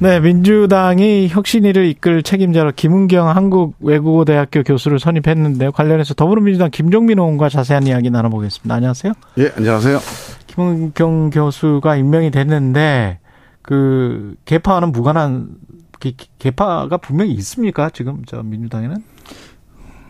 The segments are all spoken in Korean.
네, 민주당이 혁신위를 이끌 책임자로 김은경 한국외국어대학교 교수를 선임했는데요. 관련해서 더불어민주당 김종민 의원과 자세한 이야기 나눠보겠습니다. 안녕하세요. 예, 안녕하세요. 김은경 교수가 임명이 됐는데 그 개파와는 무관한 개파가 분명히 있습니까? 지금 저 민주당에는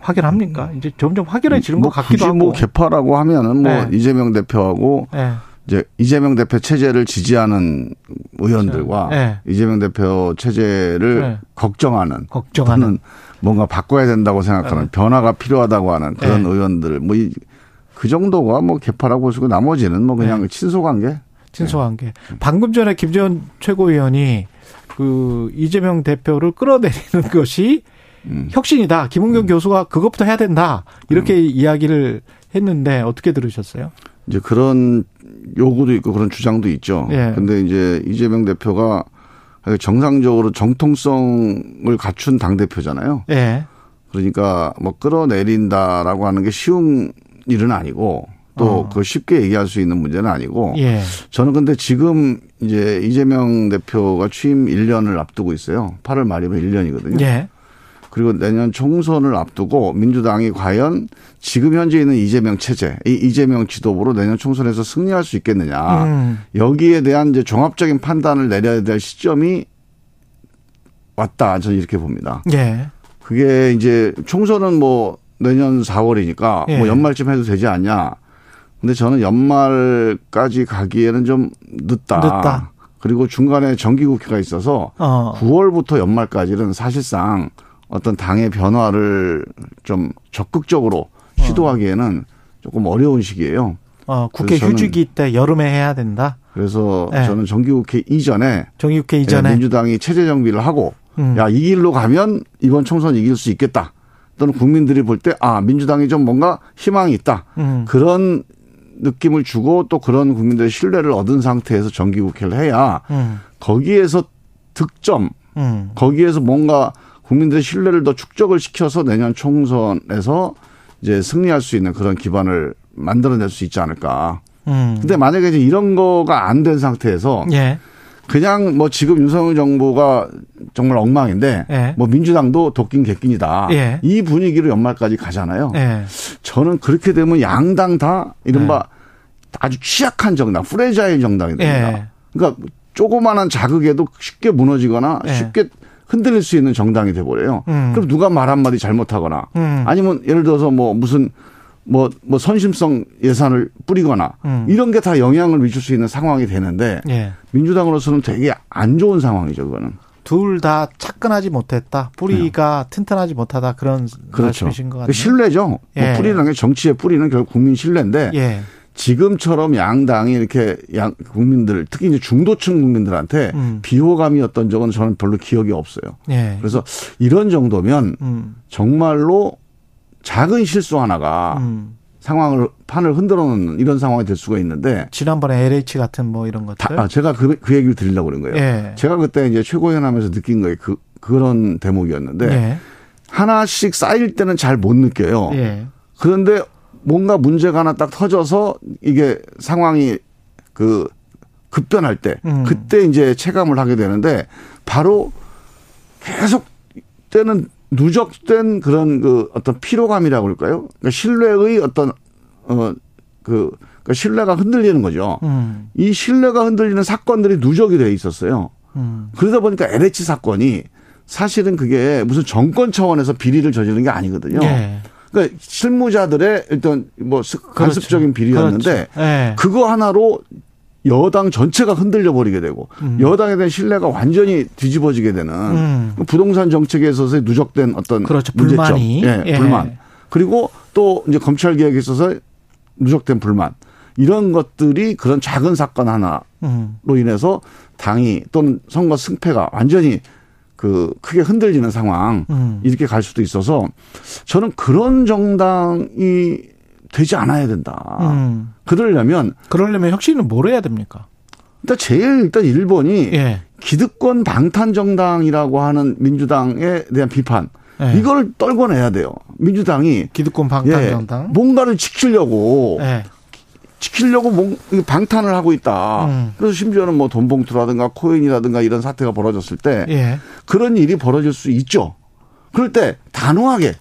확연합니까? 이제 점점 확연해지는 뭐 것 같기도 하고. 뭐 개파라고 하면은 뭐 네. 이재명 대표하고 네. 이제 이재명 대표 체제를 지지하는 의원들과 네. 이재명 대표 체제를 네. 걱정하는 걱정하는. 뭔가 바꿔야 된다고 생각하는 네. 변화가 필요하다고 하는 그런 네. 의원들 뭐그 정도가 뭐 개파라고 보시고 나머지는 뭐 그냥 네. 친소관계 친소한 게 방금 전에 김재원 최고위원이 그 이재명 대표를 끌어내리는 것이 음. 혁신이다. 김은경 교수가 그것부터 해야 된다. 이렇게 이야기를 했는데 어떻게 들으셨어요? 이제 그런 요구도 있고 그런 주장도 있죠. 예. 근데 이제 이재명 대표가 정상적으로 정통성을 갖춘 당 대표잖아요. 예. 그러니까 뭐 끌어내린다라고 하는 게 쉬운 일은 아니고 또 어. 그 쉽게 얘기할 수 있는 문제는 아니고 예. 저는 근데 지금 이제 이재명 대표가 취임 1년을 앞두고 있어요. 8월 말이면 1년이거든요. 예. 그리고 내년 총선을 앞두고 민주당이 과연 지금 현재 있는 이재명 체제, 이 이재명 지도부로 내년 총선에서 승리할 수 있겠느냐. 음. 여기에 대한 이제 종합적인 판단을 내려야 될 시점이 왔다. 저는 이렇게 봅니다. 예. 그게 이제 총선은 뭐 내년 4월이니까 예. 뭐 연말쯤 해도 되지 않냐. 근데 저는 연말까지 가기에는 좀 늦다. 늦다. 그리고 중간에 정기국회가 있어서 어. 9월부터 연말까지는 사실상 어떤 당의 변화를 좀 적극적으로 시도하기에는 조금 어려운 시기예요. 어, 국회 휴직이 때 여름에 해야 된다. 그래서 네. 저는 정기국회 이전에 정기국회 예, 이전에. 민주당이 체제 정비를 하고 음. 야이 길로 가면 이번 총선 이길 수 있겠다. 또는 국민들이 볼 때 아 민주당이 좀 뭔가 희망이 있다. 음. 그런 느낌을 주고 또 그런 국민들의 신뢰를 얻은 상태에서 정기국회를 해야 음. 거기에서 득점 음. 거기에서 뭔가 국민들의 신뢰를 더 축적을 시켜서 내년 총선에서 이제 승리할 수 있는 그런 기반을 만들어낼 수 있지 않을까. 음. 근데 만약에 이제 이런 거가 안 된 상태에서 예. 그냥 뭐 지금 윤석열 정부가 정말 엉망인데 예. 뭐 민주당도 도긴개긴입니다. 예. 이 분위기로 연말까지 가잖아요. 예. 저는 그렇게 되면 양당 다 이른바 네. 아주 취약한 정당, fragile 정당이 됩니다. 예. 그러니까 조그마한 자극에도 쉽게 무너지거나 예. 쉽게 흔들릴 수 있는 정당이 돼버려요. 음. 그럼 누가 말 한마디 잘못하거나 음. 아니면 예를 들어서 뭐 무슨 뭐, 뭐 선심성 예산을 뿌리거나 음. 이런 게 다 영향을 미칠 수 있는 상황이 되는데 예. 민주당으로서는 되게 안 좋은 상황이죠, 그거는. 둘다 차근하지 못했다. 뿌리가 튼튼하지 못하다. 그런 네. 그렇죠. 말씀이신 것그 같아요. 신뢰죠. 예. 뭐 뿌리라는 게 정치의 뿌리는 결국 국민 신뢰인데 예. 지금처럼 양당이 이렇게 양 국민들 특히 이제 중도층 국민들한테 음. 비호감이었던 적은 저는 별로 기억이 없어요. 예. 그래서 이런 정도면 음. 정말로 작은 실수 하나가 음. 상황을 판을 흔들어 놓는 이런 상황이 될 수가 있는데 지난번에 LH 같은 뭐 이런 다, 것들. 아, 제가 그, 그 얘기를 드리려고 그런 거예요. 예. 제가 그때 이제 최고위원 하면서 느낀 거예요. 그, 그런 대목이었는데 예. 하나씩 쌓일 때는 잘 못 느껴요. 예. 그런데 뭔가 문제가 하나 딱 터져서 이게 상황이 그 급변할 때 음. 그때 이제 체감을 하게 되는데 바로 계속 때는 누적된 그런 그 어떤 피로감이라고 그럴까요? 그러니까 신뢰의 어떤 어그 그러니까 신뢰가 흔들리는 거죠. 음. 이 신뢰가 흔들리는 사건들이 누적이 돼 있었어요. 음. 그러다 보니까 LH 사건이 사실은 그게 무슨 정권 차원에서 비리를 저지른 게 아니거든요. 예. 그러니까 실무자들의 일단 뭐 습- 간습적인 비리였는데 그렇죠. 예. 그거 하나로 여당 전체가 흔들려 버리게 되고 여당에 대한 신뢰가 완전히 뒤집어지게 되는 음. 부동산 정책에 있어서의 누적된 어떤 그렇죠. 문제점. 예, 예. 불만 그리고 또 이제 검찰 개혁에 있어서 누적된 불만 이런 것들이 그런 작은 사건 하나로 음. 인해서 당이 또는 선거 승패가 완전히 그 크게 흔들리는 상황 음. 이렇게 갈 수도 있어서 저는 그런 정당이 되지 않아야 된다. 음. 그러려면 그러려면 혁신은 뭘 해야 됩니까? 일단 제일 일단 일본이 예. 기득권 방탄 정당이라고 하는 민주당에 대한 비판 예. 이걸 떨궈내야 돼요. 민주당이 기득권 예, 방탄정당. 뭔가를 지키려고 예. 지키려고 뭔- 방탄을 하고 있다. 음. 그래서 심지어는 뭐 돈 봉투라든가 코인이라든가 이런 사태가 벌어졌을 때 예. 그런 일이 벌어질 수 있죠. 그럴 때 단호하게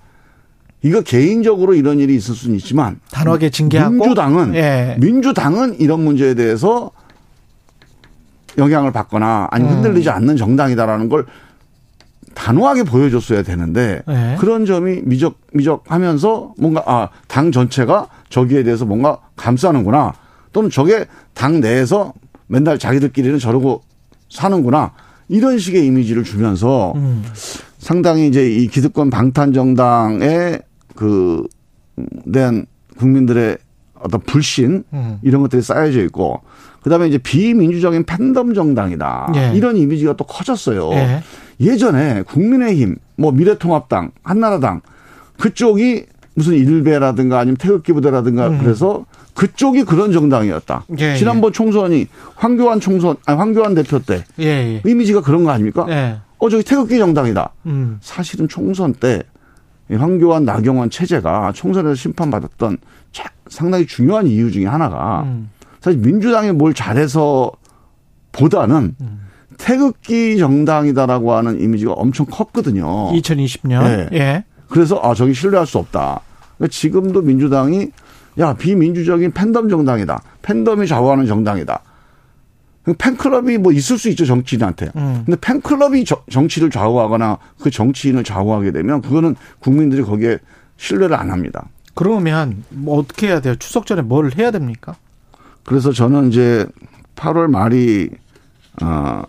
이거 개인적으로 이런 일이 있을 수는 있지만 단호하게 징계하고 민주당은 예. 민주당은 이런 문제에 대해서 영향을 받거나 아니면 음. 흔들리지 않는 정당이다라는 걸 단호하게 보여줬어야 되는데 예. 그런 점이 미적 미적하면서 뭔가 아당 전체가 저기에 대해서 뭔가 감싸는구나 또는 저게 당 내에서 맨날 자기들끼리는 저러고 사는구나 이런 식의 이미지를 주면서 음. 상당히 이제 이 기득권 방탄 정당의 그 대한 국민들의 어떤 불신 음. 이런 것들이 쌓여져 있고 그다음에 이제 비민주적인 팬덤 정당이다 예. 이런 이미지가 또 커졌어요. 예. 예전에 국민의힘, 뭐 미래통합당, 한나라당 그쪽이 무슨 일베라든가 아니면 태극기 부대라든가 음. 그래서 그쪽이 그런 정당이었다. 예, 지난번 총선이 황교안 총선, 아니 황교안 대표 때 예. 예. 이미지가 그런 거 아닙니까? 예. 어 저기 태극기 정당이다. 음. 사실은 총선 때이 황교안 나경원 체제가 총선에서 심판받았던 자- 상당히 중요한 이유 중에 하나가 음. 사실 민주당이 뭘 잘해서 보다는 태극기 정당이다라고 하는 이미지가 엄청 컸거든요. 2020년. 예. 예. 그래서 아 저기 신뢰할 수 없다. 그러니까 지금도 민주당이 야 비민주적인 팬덤 정당이다. 팬덤이 좌우하는 정당이다. 그 팬클럽이 뭐 있을 수 있죠 정치인한테. 음. 근데 팬클럽이 저- 정치를 좌우하거나 그 정치인을 좌우하게 되면 그거는 국민들이 거기에 신뢰를 안 합니다. 그러면 뭐 어떻게 해야 돼요? 추석 전에 뭘 해야 됩니까? 그래서 저는 이제 8월 말이 어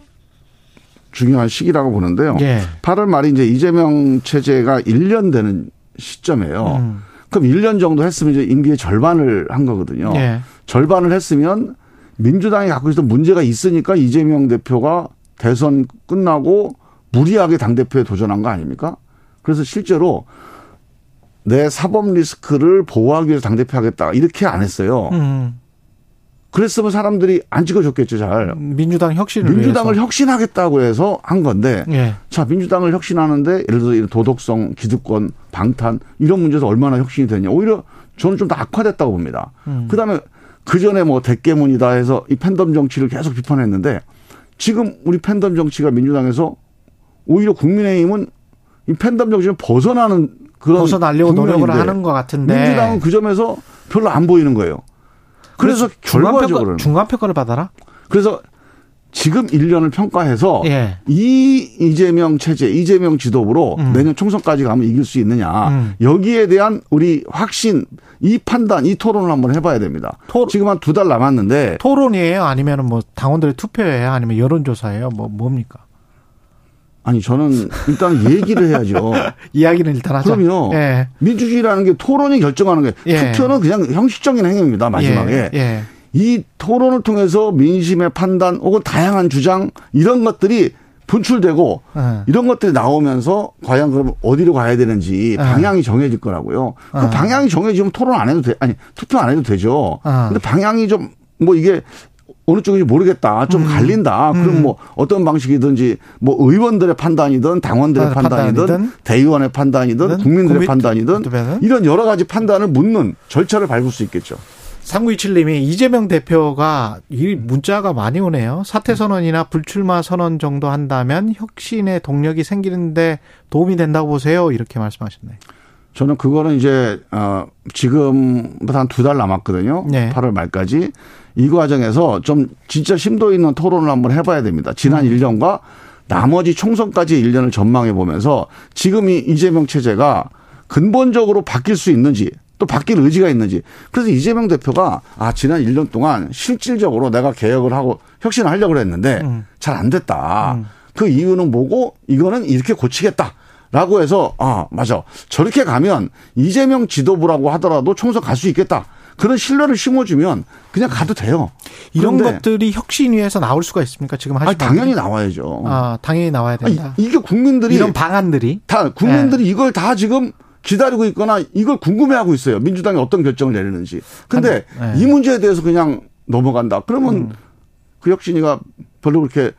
중요한 시기라고 보는데요. 예. 8월 말이 이제 이재명 체제가 1년 되는 시점이에요. 음. 그럼 1년 정도 했으면 이제 임기의 절반을 한 거거든요. 예. 절반을 했으면 민주당이 갖고 있던 문제가 있으니까 이재명 대표가 대선 끝나고 무리하게 당대표에 도전한 거 아닙니까? 그래서 실제로 내 사법 리스크를 보호하기 위해서 당대표 하겠다. 이렇게 안 했어요. 음. 그랬으면 사람들이 안 찍어줬겠죠, 잘. 민주당 혁신을 민주당을 위해서. 혁신하겠다고 해서 한 건데 예. 자, 민주당을 혁신하는데 예를 이런 도덕성, 기득권, 방탄 이런 문제에서 얼마나 혁신이 되냐. 오히려 저는 좀 더 악화됐다고 봅니다. 음. 그다음에 그 전에 뭐 대깨문이다 해서 이 팬덤 정치를 계속 비판했는데 지금 우리 팬덤 정치가 민주당에서 오히려 국민의힘은 이 팬덤 정치를 벗어나는 그런 벗어나려고 노력을 하는 것 같은데. 민주당은 그 점에서 별로 안 보이는 거예요. 그래서 결과적으로는 중간평가, 중간평가를 받아라? 그래서 지금 1년을 평가해서 예. 이 이재명 체제, 이재명 지도부로 음. 내년 총선까지 가면 이길 수 있느냐. 음. 여기에 대한 우리 확신, 이 판단, 이 토론을 한번 해봐야 됩니다. 토- 지금 한 두 달 남았는데 토론이에요? 아니면 뭐 당원들의 투표예요? 아니면 여론조사예요? 뭐 뭡니까? 아니 저는 일단 얘기를 해야죠. 이야기는 일단 하자. 그럼요. 예. 민주주의라는 게 토론이 결정하는 게 예. 투표는 그냥 형식적인 행위입니다. 마지막에 예. 예. 이 토론을 통해서 민심의 판단 혹은 다양한 주장 이런 것들이 분출되고 예. 이런 것들이 나오면서 과연 그럼 어디로 가야 되는지 어. 방향이 정해질 거라고요. 그 어. 방향이 정해지면 토론 안 해도 돼. 아니, 투표 안 해도 되죠. 어. 근데 방향이 좀 뭐 이게 어느 쪽인지 모르겠다. 좀 갈린다. 그럼 뭐 어떤 방식이든지 뭐 의원들의 판단이든 당원들의 아, 판단이든, 판단이든 대의원의 판단이든 든 국민들의 국민- 판단이든. 이런 여러 가지 판단을 묻는 절차를 밟을 수 있겠죠. 3927님이 이재명 대표가 이 문자가 많이 오네요. 사퇴 선언이나 불출마 선언 정도 한다면 혁신의 동력이 생기는데 도움이 된다고 보세요. 이렇게 말씀하셨네요. 저는 그거는 이제 어 지금부터 한 두 달 남았거든요. 네. 8월 말까지 이 과정에서 좀 진짜 심도 있는 토론을 한번 해봐야 됩니다. 지난 음. 1년과 나머지 총선까지 1년을 전망해 보면서 지금 이 이재명 체제가 근본적으로 바뀔 수 있는지 또 바뀔 의지가 있는지 그래서 이재명 대표가 아 지난 1년 동안 실질적으로 내가 개혁을 하고 혁신을 하려고 했는데 음. 잘안 됐다. 음. 그 이유는 뭐고 이거는 이렇게 고치겠다. 라고 해서 아 맞아 저렇게 가면 이재명 지도부라고 하더라도 총선 갈 수 있겠다 그런 신뢰를 심어주면 그냥 가도 돼요 이런 것들이 혁신 위해서 나올 수가 있습니까? 지금 아니, 당연히? 나와야죠 아, 당연히 나와야 아니, 된다. 이게 국민들이 이런 방안들이 다 국민들이 이걸 다 지금 기다리고 있거나 이걸 궁금해하고 있어요. 민주당이 어떤 결정을 내리는지. 근데 네. 이 문제에 대해서 그냥 넘어간다. 그러면 음. 그 혁신이가 별로 그렇게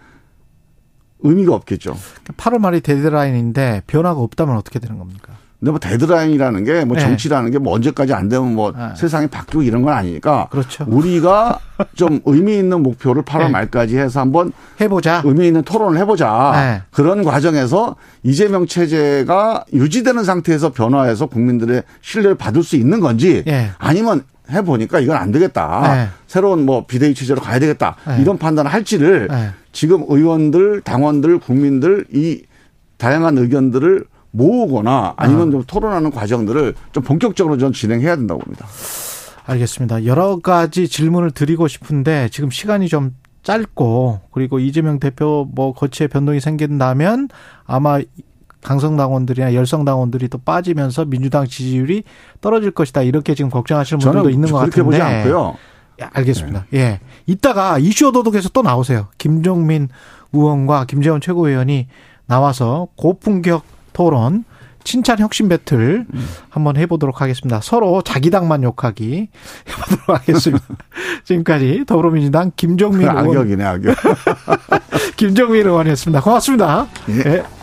의미가 없겠죠. 8월 말이 데드라인인데 변화가 없다면 어떻게 되는 겁니까? 근데 뭐 데드라인이라는 게뭐 네. 정치라는 게 뭐 언제까지 안 되면 뭐 네. 세상이 바뀌고 이런 건 아니니까 그렇죠. 우리가 좀 의미 있는 목표를 8월 네. 말까지 해서 한번 해보자. 의미 있는 토론을 해보자. 네. 그런 과정에서 이재명 체제가 유지되는 상태에서 변화해서 국민들의 신뢰를 받을 수 있는 건지 예. 아니면 해보니까 이건 안 되겠다. 네. 새로운 뭐 비대위 체제로 가야 되겠다. 네. 이런 판단을 할지를 네. 지금 의원들, 당원들, 국민들 이 다양한 의견들을 모으거나 아니면 어. 좀 토론하는 과정들을 좀 본격적으로 좀 진행해야 된다고 봅니다. 알겠습니다. 여러 가지 질문을 드리고 싶은데 지금 시간이 좀 짧고 그리고 이재명 대표 뭐 거치에 변동이 생긴다면 아마 강성당원들이나 열성당원들이 또 빠지면서 민주당 지지율이 떨어질 것이다 이렇게 지금 걱정하시는 분들도 있는 것 그렇게 같은데 보지 않고요. 네. 예, 알겠습니다. 예. 이따가 이슈 오도독에서 또 나오세요. 김종민 의원과 김재원 최고위원이 나와서 고품격 토론, 칭찬 혁신 배틀 한번 해보도록 하겠습니다. 서로 자기 당만 욕하기 해보도록 하겠습니다. 지금까지 더불어민주당 김종민 의원, 악역이네, 악역. 김종민 의원이었습니다. 고맙습니다. 예. 예.